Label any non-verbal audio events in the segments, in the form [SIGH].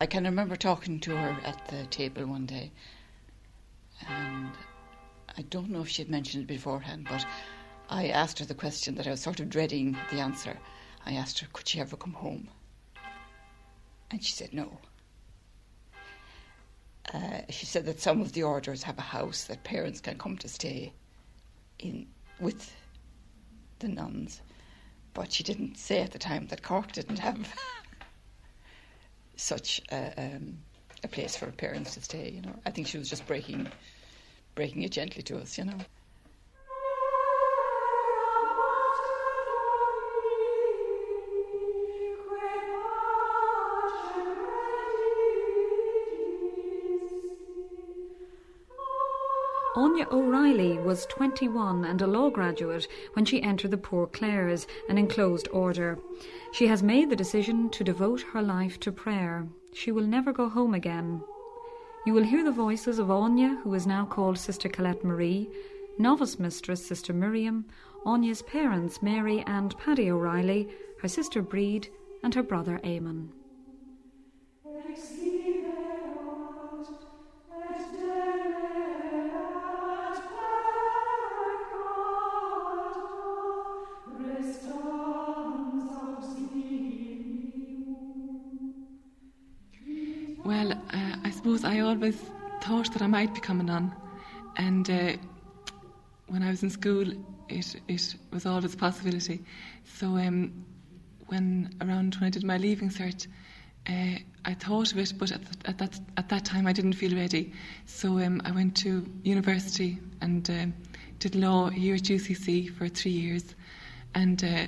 I can remember talking to her at the table one day, and I don't know if she had mentioned it beforehand, but I asked her the question that I was sort of dreading the answer. I asked her, could she ever come home? And she said no. Uh, she said that some of the orders have a house that parents can come to stay in with the nuns, but she didn't say at the time that Cork didn't have [LAUGHS] such a, um, a place for parents to stay. You know, I think she was just breaking breaking it gently to us. You know. Anya O'Reilly was 21 and a law graduate when she entered the Poor Clares, an enclosed order. She has made the decision to devote her life to prayer. She will never go home again. You will hear the voices of Anya, who is now called Sister Colette Marie, novice mistress Sister Miriam, Anya's parents Mary and Paddy O'Reilly, her sister Breed, and her brother Eamon. Always thought that I might become a nun, and uh, when I was in school, it it was always a possibility. So um, when around when I did my leaving cert, uh, I thought of it, but at, at, that at that time I didn't feel ready. So um, I went to university and um, did law here at UCC for three years, and uh,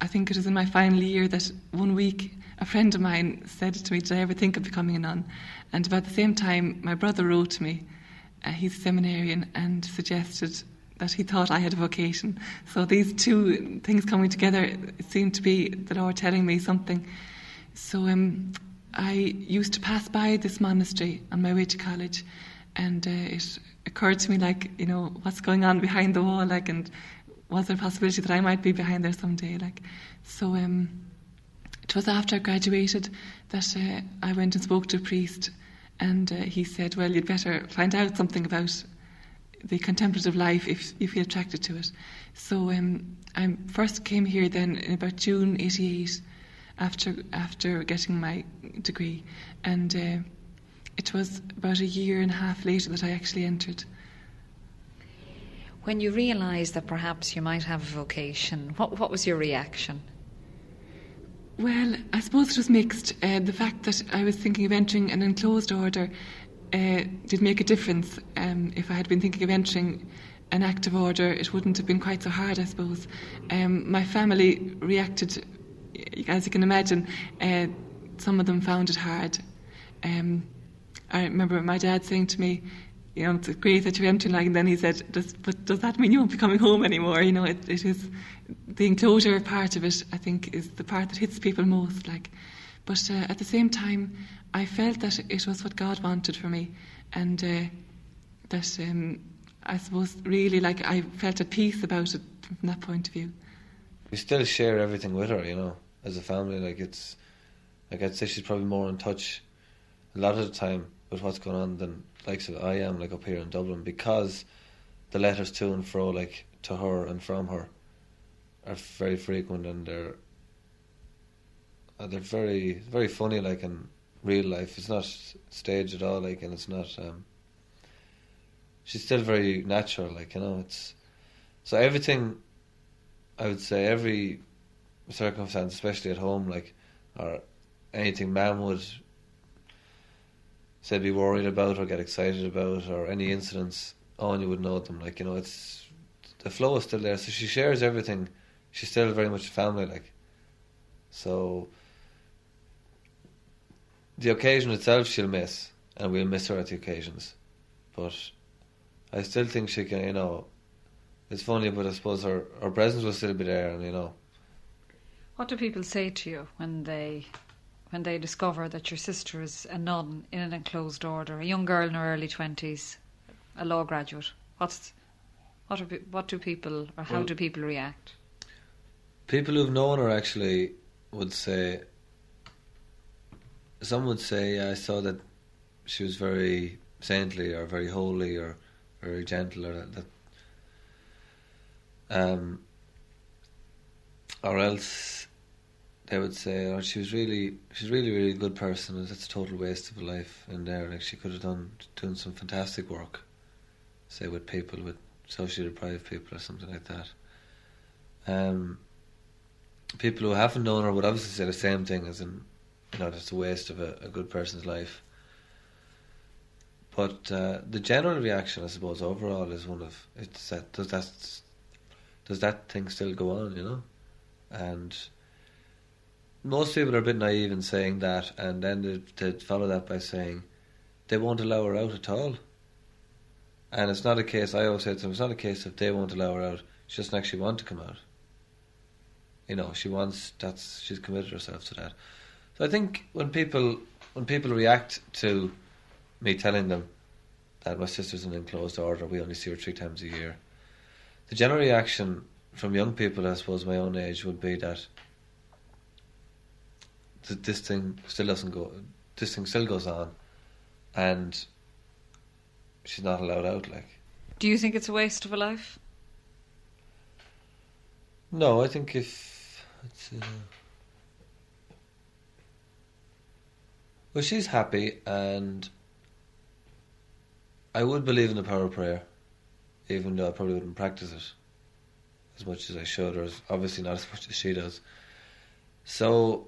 I think it was in my final year that one week a friend of mine said to me, Did I ever think of becoming a nun? And about the same time, my brother wrote to me. Uh, he's a seminarian and suggested that he thought I had a vocation. So these two things coming together seemed to be the Lord telling me something. So um, I used to pass by this monastery on my way to college, and uh, it occurred to me, like, you know, what's going on behind the wall, like, and was there a possibility that I might be behind there someday, like. So um, it was after I graduated that uh, I went and spoke to a priest, and uh, he said, Well, you'd better find out something about the contemplative life if you feel attracted to it. So um, I first came here then in about June 88 after, after getting my degree, and uh, it was about a year and a half later that I actually entered. When you realised that perhaps you might have a vocation, what, what was your reaction? Well, I suppose it was mixed. Uh, the fact that I was thinking of entering an enclosed order uh, did make a difference. Um, if I had been thinking of entering an active order, it wouldn't have been quite so hard, I suppose. Um, my family reacted, as you can imagine, uh, some of them found it hard. Um, I remember my dad saying to me, you know, it's great that you're entering, like, and then he said, does, but does that mean you won't be coming home anymore? You know, it, it is, the enclosure part of it, I think, is the part that hits people most, like. But uh, at the same time, I felt that it was what God wanted for me, and uh, that um, I suppose really, like, I felt at peace about it from that point of view. We still share everything with her, you know, as a family. Like, it's, like, I'd say she's probably more in touch a lot of the time with what's going on than like so I am like up here in Dublin because the letters to and fro like to her and from her are very frequent and they're uh, they're very very funny like in real life. It's not staged at all like and it's not um she's still very natural like you know it's so everything I would say every circumstance especially at home like or anything ma'am would say be worried about or get excited about or any incidents, you would know them. Like you know, it's the flow is still there. So she shares everything. She's still very much family like. So the occasion itself she'll miss, and we'll miss her at the occasions. But I still think she can, you know. It's funny, but I suppose her, her presence will still be there, and you know. What do people say to you when they when they discover that your sister is a nun in an enclosed order, a young girl in her early twenties, a law graduate? What's what are, what do people or how Well- do people react? People who've known her actually would say. Some would say, I saw that she was very saintly or very holy or very gentle or that. that um, or else they would say, oh, she was really, she's really, really a good person. and That's a total waste of a life in there. Like she could have done doing some fantastic work, say with people with socially deprived people or something like that. Um, people who haven't known her would obviously say the same thing as in, you know, that's a waste of a, a good person's life. But uh, the general reaction, I suppose, overall is one of it's that does that does that thing still go on, you know? And most people are a bit naive in saying that, and then they, they follow that by saying they won't allow her out at all. And it's not a case. I always say to them, it's not a case of they won't allow her out. She doesn't actually want to come out. You know, she wants. That's she's committed herself to that. So I think when people when people react to me telling them that my sister's in an enclosed order, we only see her three times a year. The general reaction from young people, I suppose, my own age, would be that th- this thing still doesn't go. This thing still goes on, and she's not allowed out. Like, Do you think it's a waste of a life? no, I think if it's, uh, well, she's happy, and I would believe in the power of prayer, even though I probably wouldn't practice it as much as I should, or as, obviously not as much as she does. So,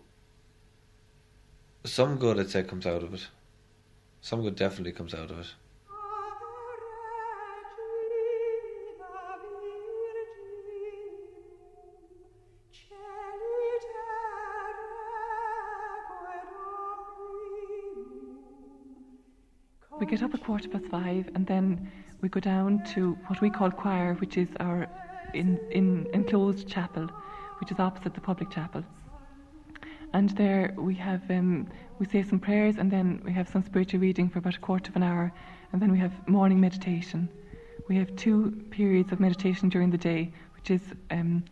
some good, I'd say, comes out of it. Some good definitely comes out of it. We get up at quarter past five and then we go down to what we call choir, which is our in, in enclosed chapel, which is opposite the public chapel. And there we have um, we say some prayers and then we have some spiritual reading for about a quarter of an hour, and then we have morning meditation. We have two periods of meditation during the day, which is um,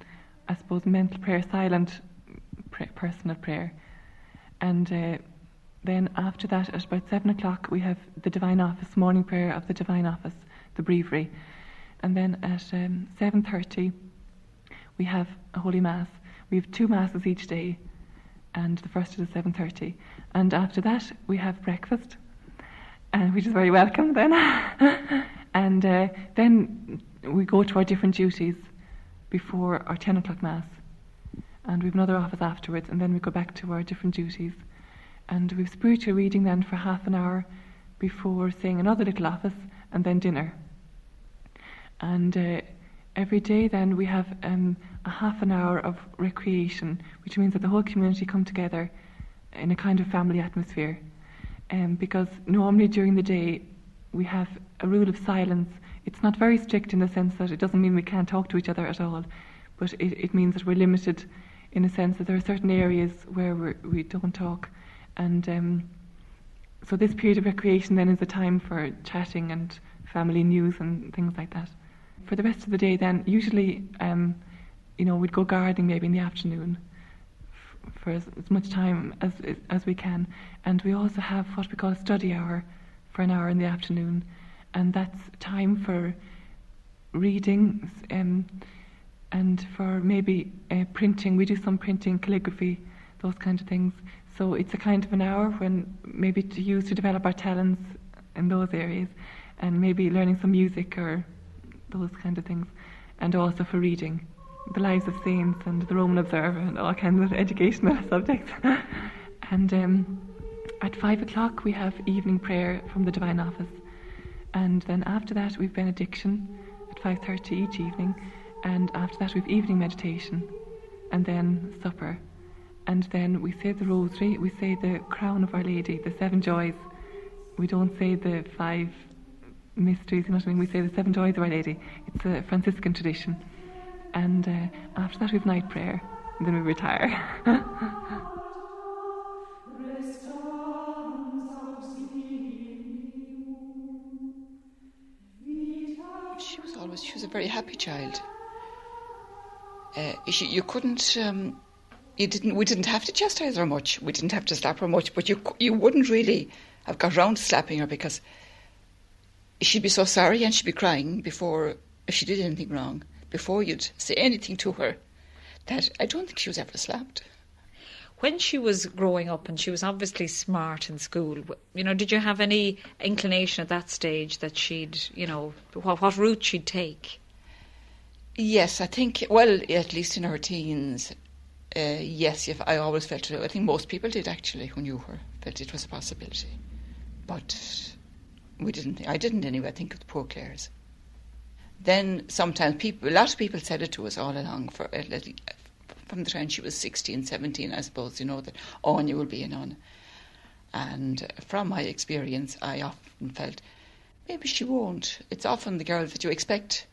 I suppose mental prayer, silent pray, personal prayer, and. Uh, then after that, at about seven o'clock, we have the Divine Office, morning prayer of the Divine Office, the breviary, and then at um, seven thirty, we have a Holy Mass. We have two masses each day, and the first is at seven thirty, and after that we have breakfast, and which is very welcome then, [LAUGHS] and uh, then we go to our different duties before our ten o'clock Mass, and we have another office afterwards, and then we go back to our different duties. And we've spiritual reading then for half an hour before saying another little office and then dinner. And uh, every day then we have um, a half an hour of recreation, which means that the whole community come together in a kind of family atmosphere. Um, because normally during the day we have a rule of silence. It's not very strict in the sense that it doesn't mean we can't talk to each other at all, but it, it means that we're limited in a sense that there are certain areas where we're, we don't talk. And um, so this period of recreation then is a time for chatting and family news and things like that. For the rest of the day, then usually, um, you know, we'd go gardening maybe in the afternoon for as, as much time as as we can, and we also have what we call a study hour for an hour in the afternoon, and that's time for reading um, and for maybe uh, printing. We do some printing, calligraphy, those kind of things. So it's a kind of an hour when maybe to use to develop our talents in those areas, and maybe learning some music or those kind of things, and also for reading the lives of saints and the Roman Observer and all kinds of [LAUGHS] educational [LAUGHS] subjects. and um, at five o'clock we have evening prayer from the Divine Office, and then after that we've benediction at five thirty each evening, and after that we've evening meditation, and then supper, and then we say the Rosary, we say the Crown of Our Lady, the Seven Joys. We don't say the five mysteries, you know what I mean? We say the Seven Joys of Our Lady. It's a Franciscan tradition, and uh, after that we've night prayer, and then we retire. [LAUGHS] She was always she was a very happy child. Uh, she, you couldn't um, you didn't we didn't have to chastise her much. We didn't have to slap her much, but you you wouldn't really have got round to slapping her because she'd be so sorry and she'd be crying before if she did anything wrong before you'd say anything to her. That I don't think she was ever slapped. When she was growing up and she was obviously smart in school, you know, did you have any inclination at that stage that she'd, you know, what, what route she'd take? Yes, I think, well, at least in her teens, uh, yes, if I always felt it. I think most people did actually who knew her, felt it was a possibility. But we didn't, I didn't anyway, I think of the poor Clares. Then sometimes people, a lot of people said it to us all along for from the time she was 16, 17, I suppose, you know, that Anya will be a nun. And from my experience, I often felt maybe she won't. It's often the girls that you expect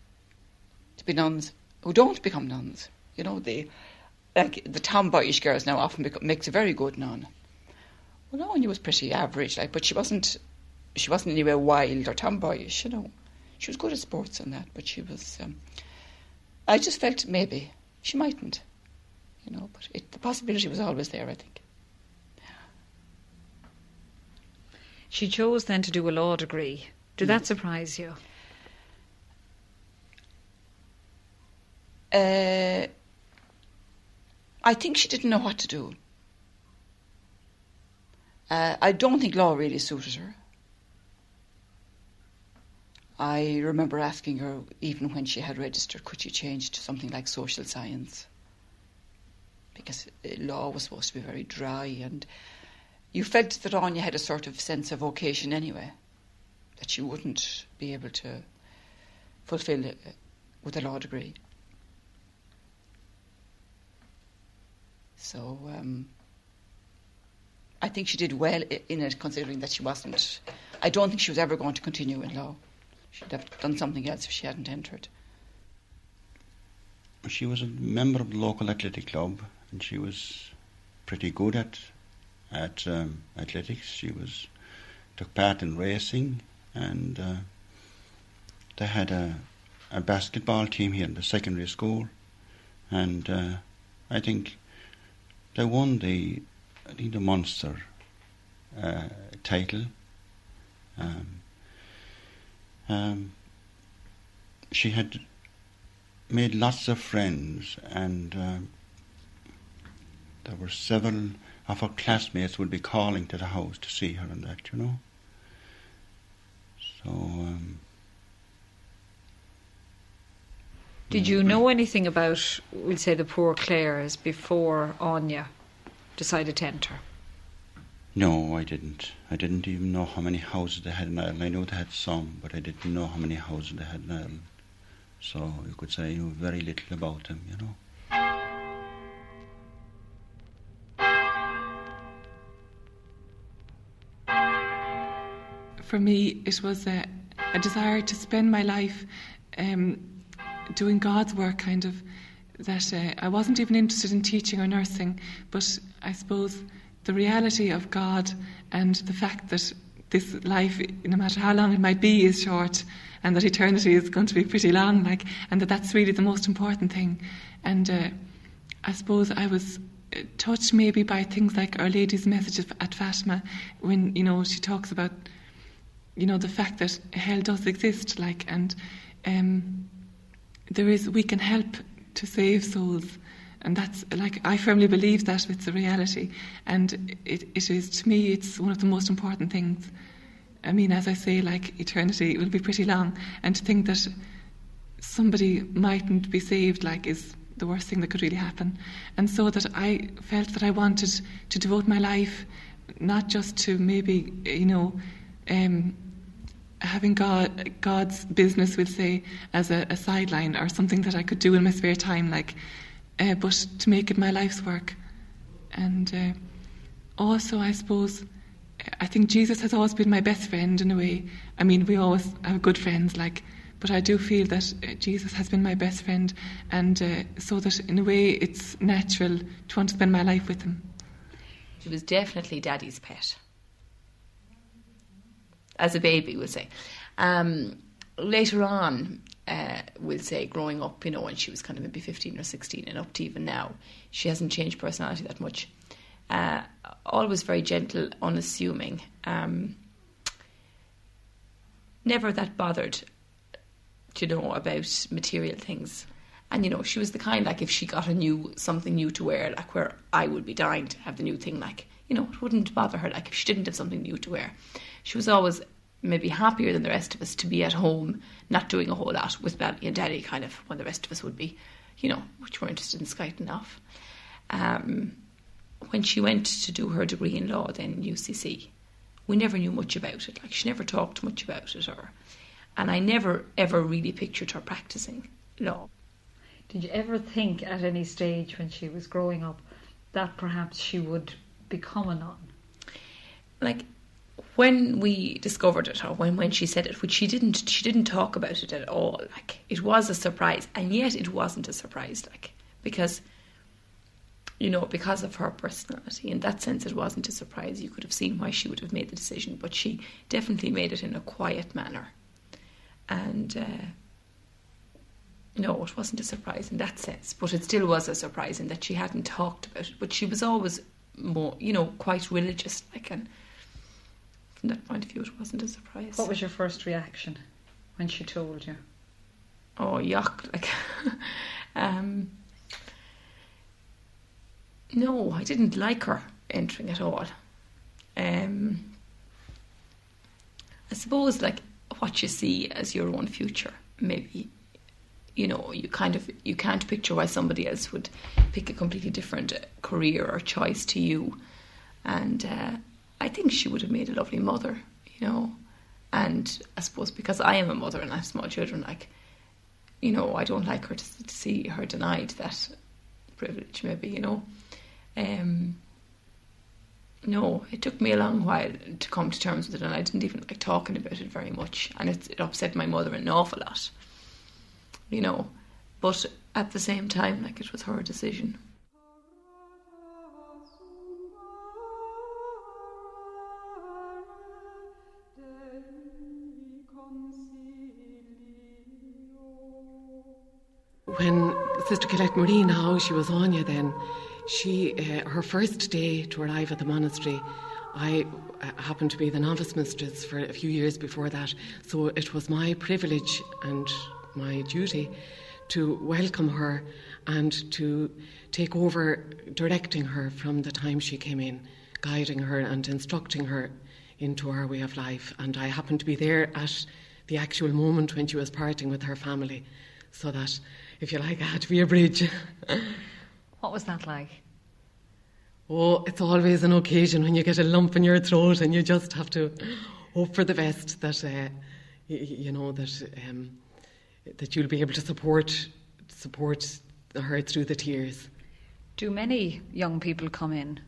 to be nuns who don't become nuns. You know, the like the tomboyish girls now often makes a very good nun. Well, Anya was pretty average, like, but she wasn't. She wasn't anywhere wild or tomboyish, you know. She was good at sports and that, but she was. Um, I just felt maybe she mightn't you know. But it, the possibility was always there, I think. She chose then to do a law degree. Did mm. that surprise you? Uh, I think she didn't know what to do. Uh, I don't think law really suited her. I remember asking her, even when she had registered, could she change to something like social science? because law was supposed to be very dry and you felt that Anya had a sort of sense of vocation anyway, that she wouldn't be able to fulfil it with a law degree. So um, I think she did well in it, considering that she wasn't. I don't think she was ever going to continue in law. She'd have done something else if she hadn't entered. She was a member of the local athletic club and she was pretty good at at um, athletics. She was took part in racing, and uh, they had a a basketball team here in the secondary school, and uh, I think they won the I think the Munster uh, title. Um, um, she had made lots of friends and um, there were several of her classmates would be calling to the house to see her and that, you know. So. Um, Did you know anything about, we'll say, the poor Clares before Anya decided to enter? No, I didn't. I didn't even know how many houses they had in Ireland. I knew they had some, but I didn't know how many houses they had in Ireland. So you could say I knew very little about them, you know. for me, it was a, a desire to spend my life um, doing God's work, kind of. That uh, I wasn't even interested in teaching or nursing, but I suppose the reality of God and the fact that this life, no matter how long it might be, is short, and that eternity is going to be pretty long, like, and that that's really the most important thing. And uh, I suppose I was uh, touched maybe by things like Our Lady's message at Fatima, when you know she talks about you know the fact that hell does exist, like, and um, there is we can help to save souls, and that's like I firmly believe that it's a reality, and it, it is to me it's one of the most important things. I mean, as I say, like eternity will be pretty long, and to think that somebody mightn't be saved, like, is the worst thing that could really happen. And so that I felt that I wanted to devote my life not just to maybe, you know, um, having God, God's business, we'll say, as a, a, sideline or something that I could do in my spare time, like, uh, but to make it my life's work. And uh, also, I suppose, I think Jesus has always been my best friend in a way. I mean, we always have good friends, like, but I do feel that uh, Jesus has been my best friend, and uh, so that in a way it's natural to want to spend my life with him. She was definitely daddy's pet. As a baby, we'll say. Um, later on, uh, we'll say, growing up, you know, when she was kind of maybe 15 or 16 and up to even now, she hasn't changed personality that much. Uh, always very gentle, unassuming. Um, never that bothered you know, about material things. And you know, she was the kind like if she got a new something new to wear, like where I would be dying to have the new thing, like you know, it wouldn't bother her. Like if she didn't have something new to wear, she was always maybe happier than the rest of us to be at home, not doing a whole lot with Daddy and Daddy, kind of when the rest of us would be, you know, which were interested in skiting off. Um, when she went to do her degree in law, then in UCC, we never knew much about it. Like she never talked much about it, or and I never ever really pictured her practicing law. Did you ever think at any stage when she was growing up that perhaps she would become a nun? Like when we discovered it or when, when she said it, which she didn't she didn't talk about it at all. Like it was a surprise and yet it wasn't a surprise, like because you know, because of her personality. In that sense, it wasn't a surprise. You could have seen why she would have made the decision, but she definitely made it in a quiet manner. And uh, no, it wasn't a surprise in that sense, but it still was a surprise in that she hadn't talked about it. But she was always more, you know, quite religious, like, and from that point of view, it wasn't a surprise. What was your first reaction when she told you? Oh, yuck! Like, [LAUGHS] um, no, I didn't like her entering at all. Um, I suppose, like, what you see as your own future. Maybe, you know, you kind of you can't picture why somebody else would pick a completely different career or choice to you. And uh, I think she would have made a lovely mother, you know. And I suppose because I am a mother and I have small children, like, you know, I don't like her to, to see her denied that privilege. Maybe, you know. Um, no, it took me a long while to come to terms with it, and I didn't even like talking about it very much, and it, it upset my mother an awful lot, you know. But at the same time, like it was her decision. Sister Colette Marie now she was Anya then she, uh, her first day to arrive at the monastery, I uh, happened to be the novice mistress for a few years before that, so it was my privilege and my duty to welcome her and to take over directing her from the time she came in, guiding her and instructing her into our way of life. And I happened to be there at the actual moment when she was parting with her family, so that, if you like, I had to be a bridge. What was that like? Oh, it's always an occasion when you get a lump in your throat and you just have to hope for the best that uh, you, you, know that um, that you'll be able to support support her through the tears. Do many young people come in?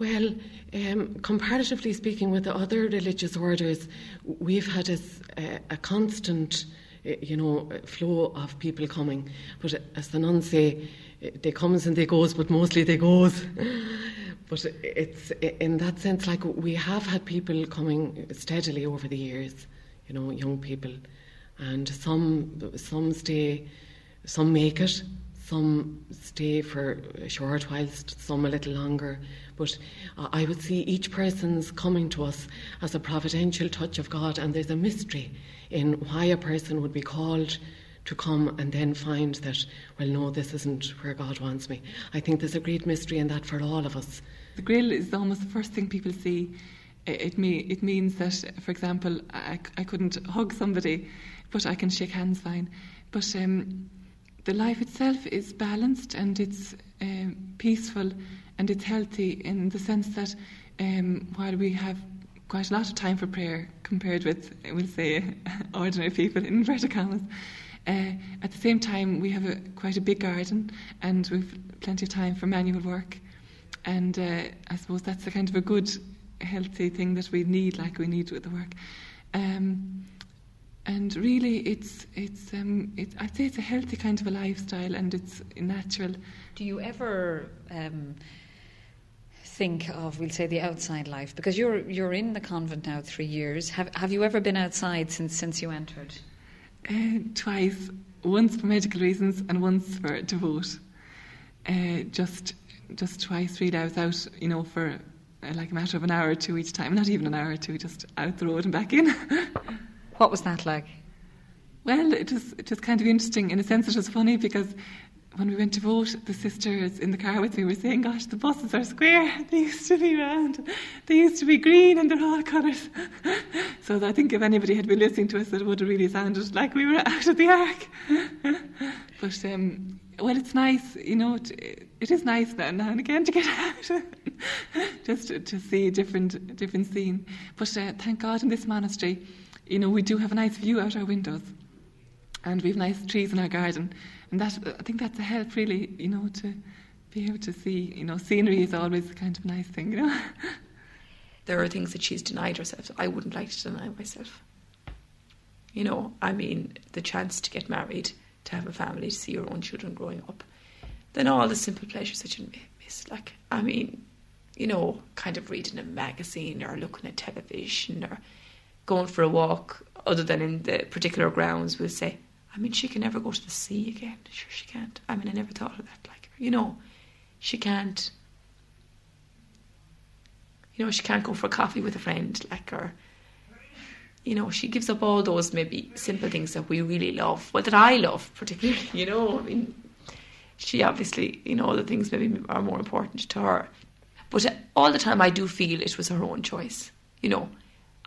Well, um, comparatively speaking, with the other religious orders, we've had a, a constant, Eh, you know, eh, flow of people coming. But eh, as the nuns say, they comes and they goes, but mostly they goes. [LAUGHS] but it's in that sense like we have had people coming steadily over the years, you know, young people, and some some stay, some make it, some stay for a short whilst, some a little longer. But I would see each person's coming to us as a providential touch of God, and there's a mystery in why a person would be called to come and then find that, well, no, this isn't where God wants me. I think there's a great mystery in that for all of us. The grill is almost the first thing people see. It, it means that, for example, I, I couldn't hug somebody, but I can shake hands fine. But um, the life itself is balanced and it's uh, peaceful and it's healthy in the sense that um, while we have quite a lot of time for prayer compared with, we'll say, [LAUGHS] ordinary people in inverted commas. Uh, at the same time, we have a, quite a big garden and we've plenty of time for manual work. And uh, I suppose that's a kind of a good, healthy thing that we need, like we need with the work. Um, and really, it's it's um, I'd say it's a healthy kind of a lifestyle, and it's natural. Do you ever um, think of, we'll say, the outside life? Because you're you're in the convent now three years. Have have you ever been outside since since you entered? Uh, twice, once for medical reasons and once for devote. Uh, just just twice, really. I was out, you know, for uh, like a matter of an hour or two each time. Not even an hour or two, just out the road and back in. what was that like? Well, it was it was kind of interesting. In a sense, it was funny because when we went to vote, the sisters in the car with me were saying, "Gosh, the buses are square. [LAUGHS] They used to be round. They used to be green, and they're all colours." [LAUGHS] so I think if anybody had been listening to us, it would have really sounded like we were [LAUGHS] out of the ark. but um, well, it's nice, you know. It, it is nice now, now and again to get out, just to, to, see a different different scene. But uh, thank God, in this monastery, you know, we do have a nice view out our windows, and we have nice trees in our garden and that I think that's a help, really, you know, to be able to see, you know, scenery is always a kind of nice thing, you know. [LAUGHS] there are things that she's denied herself. I wouldn't like to deny myself. You know, I mean, the chance to get married, to have a family, to see your own children growing up, then all the simple pleasures that you miss. Like, I mean, you know, kind of reading a magazine or looking at television or going for a walk, other than in the particular grounds, we'll say, I mean, she can never go to the sea again. Sure, she can't. I mean, I never thought of that. Like, you know, she can't. You know, she can't go for coffee with a friend, like, or, you know, she gives up all those maybe simple things that we really love, well, that I love particularly, [LAUGHS] you know. I mean, she obviously, you know, the things maybe are more important to her. But all the time, I do feel it was her own choice. You know,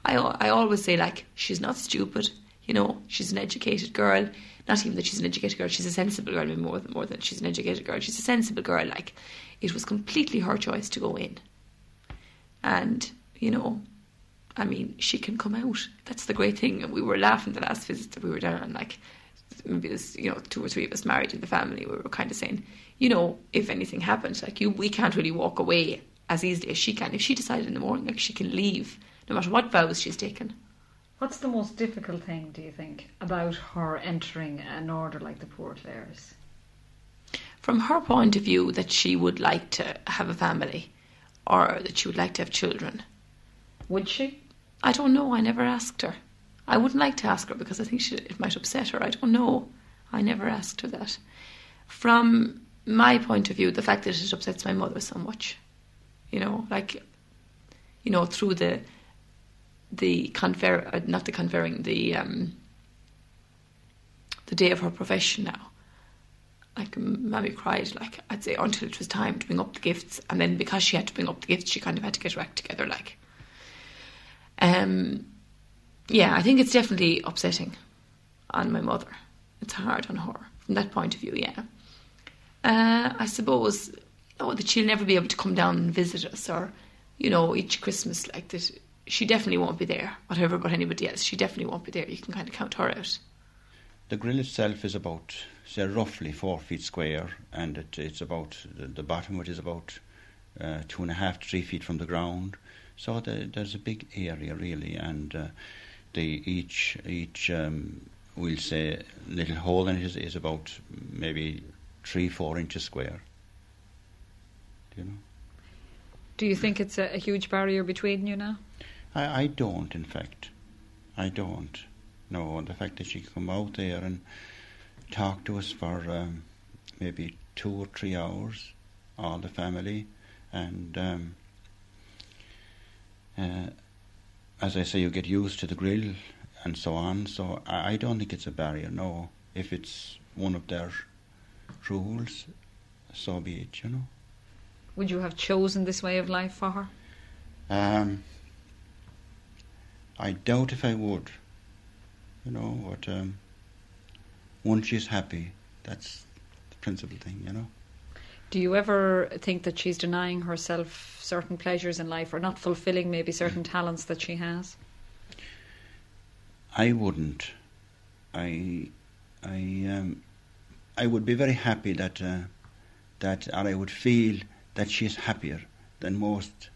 I, I always say, like, she's not stupid you know, she's an educated girl. Not even that she's an educated girl, she's a sensible girl, more than, more than she's an educated girl. She's a sensible girl. Like, it was completely her choice to go in. And, you know, I mean, she can come out. That's the great thing. And we were laughing the last visit that we were down, like, maybe there's, you know, two or three of us married in the family. We were kind of saying, you know, if anything happened, like, you, we can't really walk away as easily as she can. If she decided in the morning, like, she can leave, no matter what vows she's taken. What's the most difficult thing, do you think, about her entering an order like the Poor Clares? From her point of view, that she would like to have a family or that she would like to have children. Would she? I don't know. I never asked her. I wouldn't like to ask her because I think she, it might upset her. I don't know. I never asked her that. From my point of view, the fact that it upsets my mother so much, you know, like, you know, through the the confer uh, not the conferring the um, the day of her profession now. Like Mammy cried, like I'd say until it was time to bring up the gifts, and then because she had to bring up the gifts, she kind of had to get her act together. Like, um, yeah, I think it's definitely upsetting on my mother. It's hard on her from that point of view. Yeah, uh, I suppose oh that she'll never be able to come down and visit us, or you know, each Christmas like that she definitely won't be there. Whatever about anybody else, she definitely won't be there. You can kind of count her out. The grill itself is about, say, roughly four feet square, and it, it's about the, the bottom, which is about uh, two and a half, three feet from the ground. So the, there's a big area really, and uh, the each each um, we'll say little hole in it is, is about maybe three, four inches square. Do you know? Do you think it's a, a huge barrier between you now? I, I don't, in fact. I don't. No, the fact that she can come out there and talk to us for um, maybe two or three hours, all the family, and um, uh, as I say, you get used to the grill and so on. So I, I don't think it's a barrier. No, if it's one of their rules, so be it. You know. Would you have chosen this way of life for her? Um, I doubt if I would. You know, but um, once she's happy, that's the principal thing, you know. Do you ever think that she's denying herself certain pleasures in life or not fulfilling maybe certain [LAUGHS] talents that she has? I wouldn't. I, I, um, I would be very happy that, uh, that, or I would feel that she's happier than most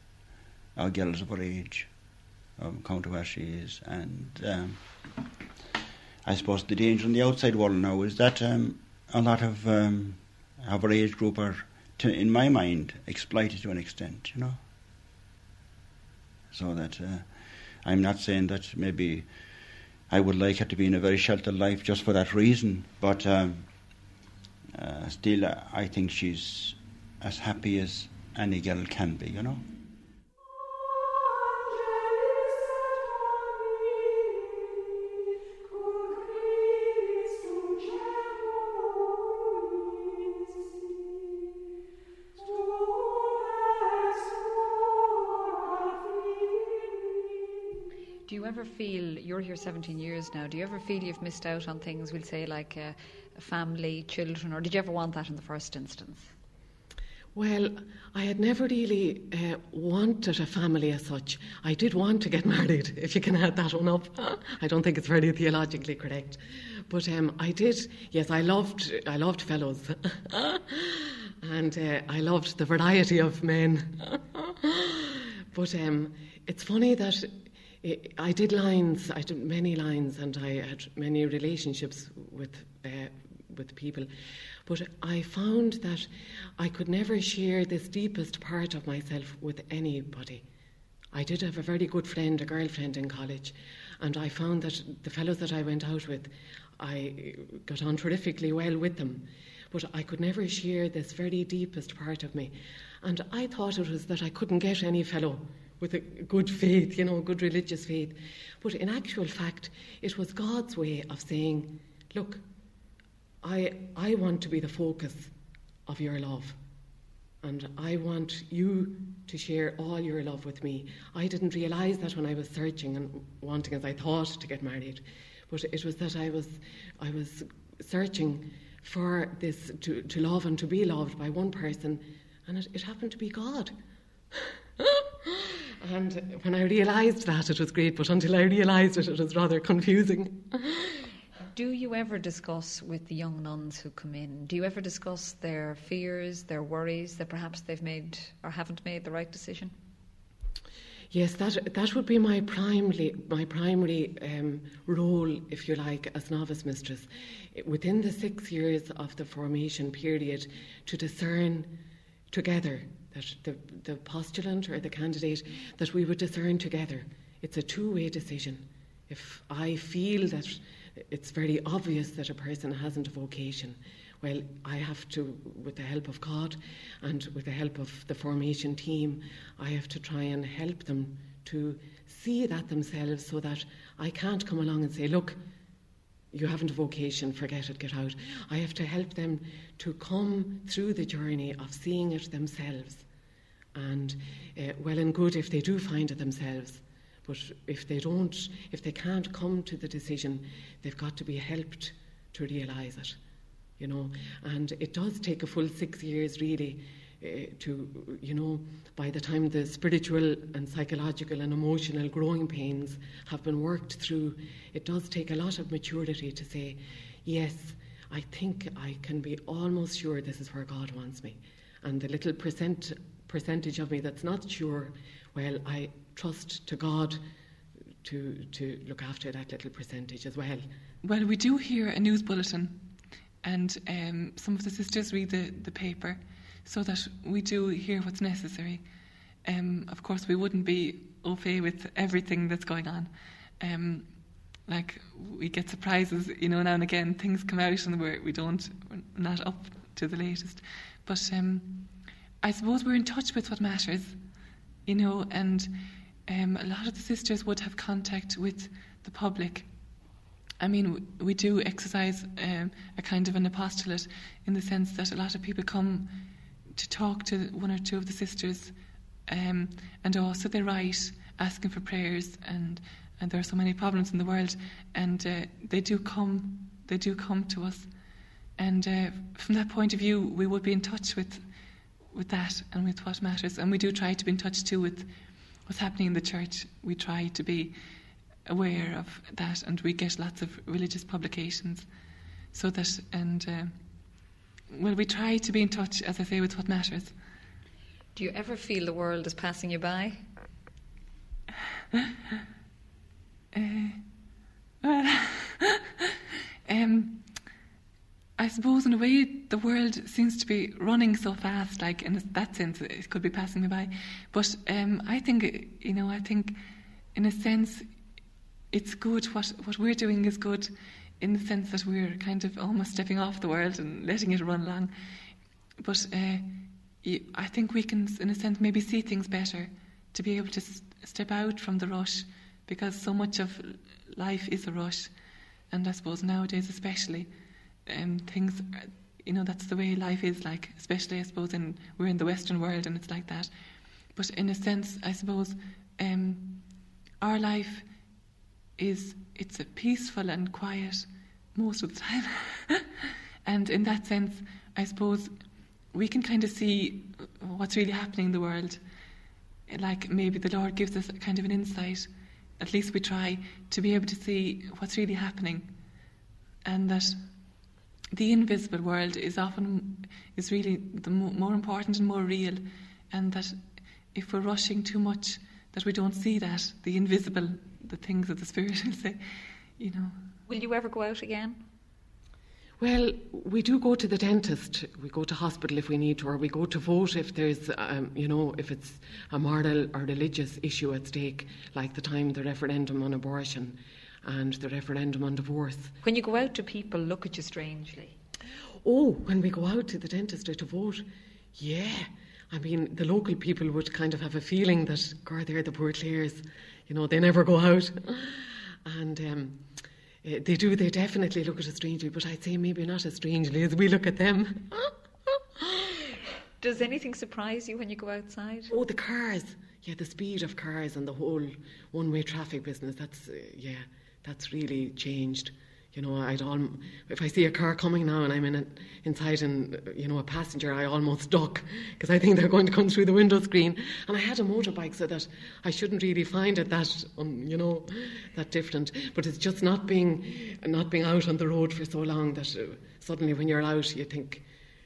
our girls of her age, um, is. And um, I suppose the danger in the outside world now is that um, a lot of um, our age group are, to, in my mind, exploited to an extent, you know. So that uh, I'm not saying that maybe I would like her to be in a very sheltered life just for that reason, but um, uh, still, uh, I think she's as happy as any girl can be, you know. Feel you're here 17 years now? Do you ever feel you've missed out on things? We'll say like uh, family, children, or did you ever want that in the first instance? Well, I had never really uh, wanted a family as such. I did want to get [LAUGHS] married, if you can add that one up. [LAUGHS] I don't think it's very theologically correct, but um, I did. Yes, I loved. I loved fellows, [LAUGHS] and uh, I loved the variety of men. but um, it's funny that I did lines. I did many lines, and I had many relationships with uh, with people. But I found that I could never share this deepest part of myself with anybody. I did have a very good friend, a girlfriend in college, and I found that the fellows that I went out with, I got on terrifically well with them. But I could never share this very deepest part of me. And I thought it was that I couldn't get any fellow with a good faith, you know, good religious faith. But in actual fact, it was God's way of saying, look, I, I want to be the focus of your love. And I want you to share all your love with me. I didn't realise that when I was searching and wanting, as I thought, to get married. But it was that I was, I was searching for this, to, to love and to be loved by one person, and it, it happened to be God. And when I realised that, it was great, but until I realised it, it was rather confusing. Do you ever discuss with the young nuns who come in? Do you ever discuss their fears, their worries that perhaps they've made or haven't made the right decision? Yes, that that would be my primary my primary um, role, if you like, as novice mistress, within the six years of the formation period, to discern together that the the postulant or the candidate that we would discern together. It's a two way decision. If I feel that it's very obvious that a person hasn't a vocation. Well, I have to, with the help of God and with the help of the formation team, I have to try and help them to see that themselves so that I can't come along and say, look, you haven't a vocation, forget it, get out. I have to help them to come through the journey of seeing it themselves. And uh, well and good if they do find it themselves. But if they don't, if they can't come to the decision, they've got to be helped to realise it, you know. And it does take a full six years, really, uh, to, you know, by the time the spiritual and psychological and emotional growing pains have been worked through, it does take a lot of maturity to say, yes, I think I can be almost sure this is where God wants me. And the little percent percentage of me that's not sure, well, I trust to God to, to look after that little percentage as well. Well, we do hear a news bulletin, and um, some of the sisters read the, the paper so that we do hear what's necessary. Um, of course, we wouldn't be au fait with everything that's going on. Um, like we get surprises, you know, now and again things come out and we're, we don't, we're not up to the latest. But um, I suppose we're in touch with what matters, you know, and um, a lot of the sisters would have contact with the public. I mean, we do exercise um, a kind of an apostolate in the sense that a lot of people come to talk to one or two of the sisters, um, and also they write asking for prayers, and and there are so many problems in the world, and uh, they do come, they do come to us, and uh, from that point of view, we would be in touch with with that and with what matters. And we do try to be in touch too with what's happening in the church. We try to be aware of that, and we get lots of religious publications so that and. Uh, well, we try to be in touch, as I say, with what matters. Do you ever feel the world is passing you by? [LAUGHS] uh, well, [LAUGHS] um, I suppose in a way the world seems to be running so fast. Like in that sense, it could be passing me by. But um, I think you know, I think in a sense, it's good. What what we're doing is good, in the sense that we're kind of almost stepping off the world and letting it run along. But uh, I think we can, in a sense, maybe see things better to be able to step out from the rush because so much of life is a rush. And I suppose nowadays, especially, um, things, you know, that's the way life is like, especially, I suppose, in, we're in the Western world and it's like that. But in a sense, I suppose, um, our life is it's a peaceful and quiet most of the time. [LAUGHS] and in that sense, I suppose we can kind of see what's really happening in the world. Like maybe the Lord gives us kind of an insight, at least we try, to be able to see what's really happening. And that the invisible world is often is really the more important and more real, and that if we're rushing too much, that we don't see that the invisible, the things of the spirit. [LAUGHS] I'll say, you know. Will you ever go out again? Well, we do go to the dentist. We go to hospital if we need to, or we go to vote if there's, um, you know, if it's a moral or religious issue at stake, like the time the referendum on abortion and the referendum on divorce. When you go out, do people look at you strangely? Oh, when we go out to the dentist to vote, yeah. I mean, the local people would kind of have a feeling that, God, they're the poor Clares. You know, they never go out. And um, uh, they do, they definitely look at us strangely, but I'd say maybe not as strangely as we look at them. [LAUGHS] Does anything surprise you when you go outside? Oh, the cars. Yeah, the speed of cars and the whole one way traffic business. That's, uh, yeah, that's really changed. You know, I'd all, if I see a car coming now and I'm in it, inside and you know a passenger, I almost duck because I think they're going to come through the window screen. And I had a motorbike, so that I shouldn't really find it that um, you know that different. But it's just not being not being out on the road for so long that uh, suddenly when you're out, you think.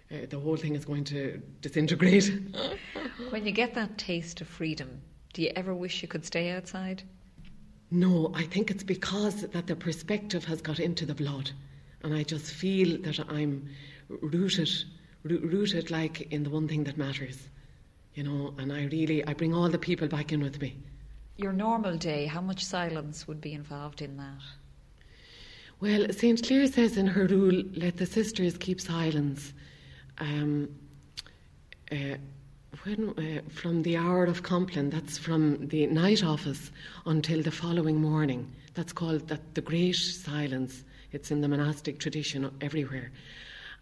Uh, the whole thing is going to disintegrate. [LAUGHS] when you get that taste of freedom, do you ever wish you could stay outside? No, I think it's because that the perspective has got into the blood, and I just feel that I'm rooted, rooted like in the one thing that matters, you know. And I really, I bring all the people back in with me. Your normal day, how much silence would be involved in that? Well, St. Clare says in her rule, let the sisters keep silence. Um, uh, when, uh, from the hour of Compline, that's from the night office until the following morning. That's called that the Great Silence. It's in the monastic tradition everywhere.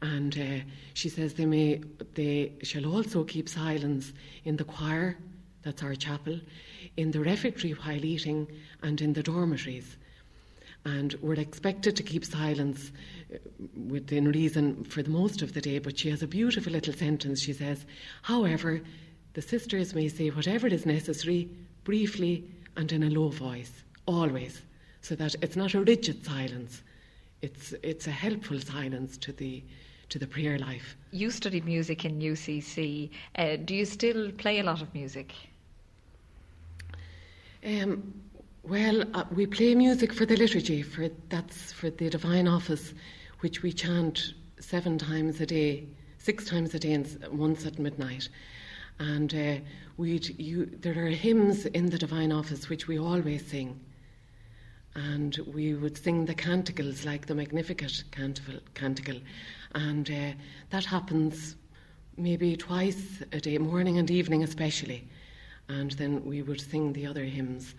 And uh, she says they may they shall also keep silence in the choir, that's our chapel, in the refectory while eating, and in the dormitories. And we're expected to keep silence uh, within reason for the most of the day, but she has a beautiful little sentence. She says, However, the sisters may say whatever is necessary, briefly and in a low voice, always, so that it's not a rigid silence. It's, it's a helpful silence to the, to the prayer life. You studied music in UCC. Uh, do you still play a lot of music? Um, well, uh, we play music for the liturgy. For that's for the divine office, which we chant seven times a day, six times a day, and once at midnight. And uh, we'd, you, there are hymns in the divine office which we always sing. And we would sing the canticles like the Magnificat canticle, and uh, that happens maybe twice a day, morning and evening especially. And then we would sing the other hymns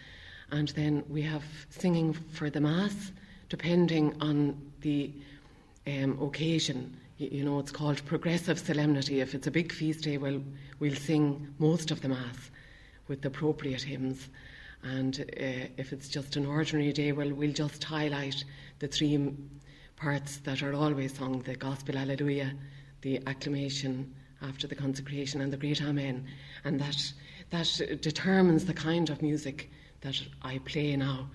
and then we have singing for the Mass, depending on the um, occasion. You, you, know, it's called progressive solemnity. If it's a big feast day, well, we'll sing most of the Mass with the appropriate hymns. And uh, if it's just an ordinary day, well, we'll just highlight the three parts that are always sung the Gospel Alleluia, the acclamation, after the consecration and the great Amen, and that that determines the kind of music that I play now.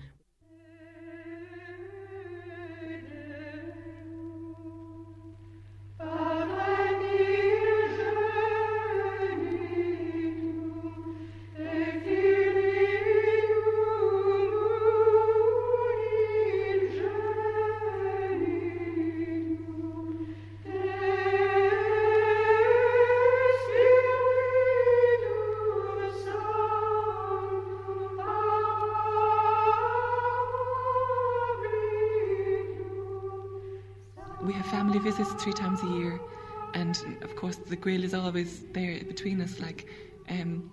Grill is always there between us. Like, um,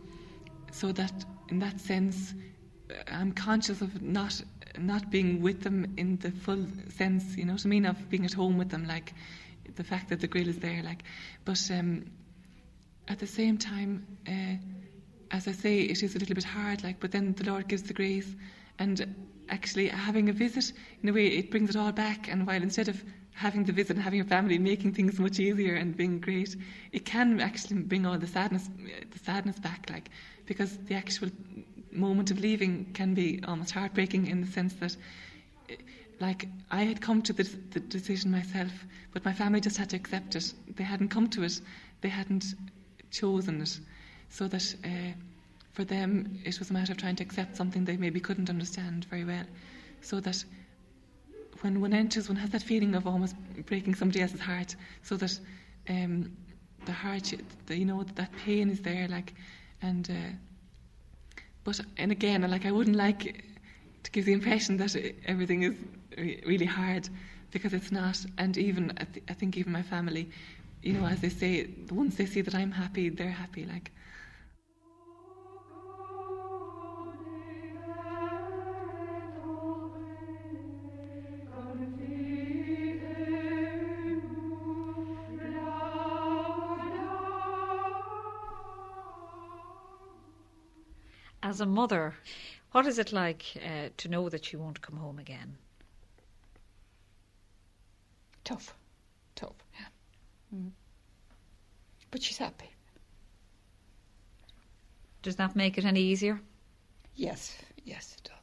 so that in that sense, I'm conscious of not not being with them in the full sense. You know what I mean of being at home with them. Like the fact that the grille is there. Like, but um, at the same time. Uh, as I say, it is a little bit hard, like, but then the Lord gives the grace, and actually having a visit, in a way, it brings it all back. And while instead of having the visit and having a family making things much easier and being great, it can actually bring all the sadness, the sadness back, like because the actual moment of leaving can be almost heartbreaking in the sense that, like, I had come to the, the decision myself, but my family just had to accept it. They hadn't come to it, they hadn't chosen it, so that. Uh, for them, it was a matter of trying to accept something they maybe couldn't understand very well, so that when one enters, one has that feeling of almost breaking somebody else's heart, so that um, the heart, the, you know, that pain is there, like, and uh, but and again, like I wouldn't like to give the impression that everything is really hard because it's not, and even I, th- I think even my family, you know, as they say, once they see that I'm happy, they're happy, like. As a mother, what is it like uh, to know that she won't come home again? Tough, tough, yeah. Mm. But she's happy. Does that make it any easier? Yes, yes, it does.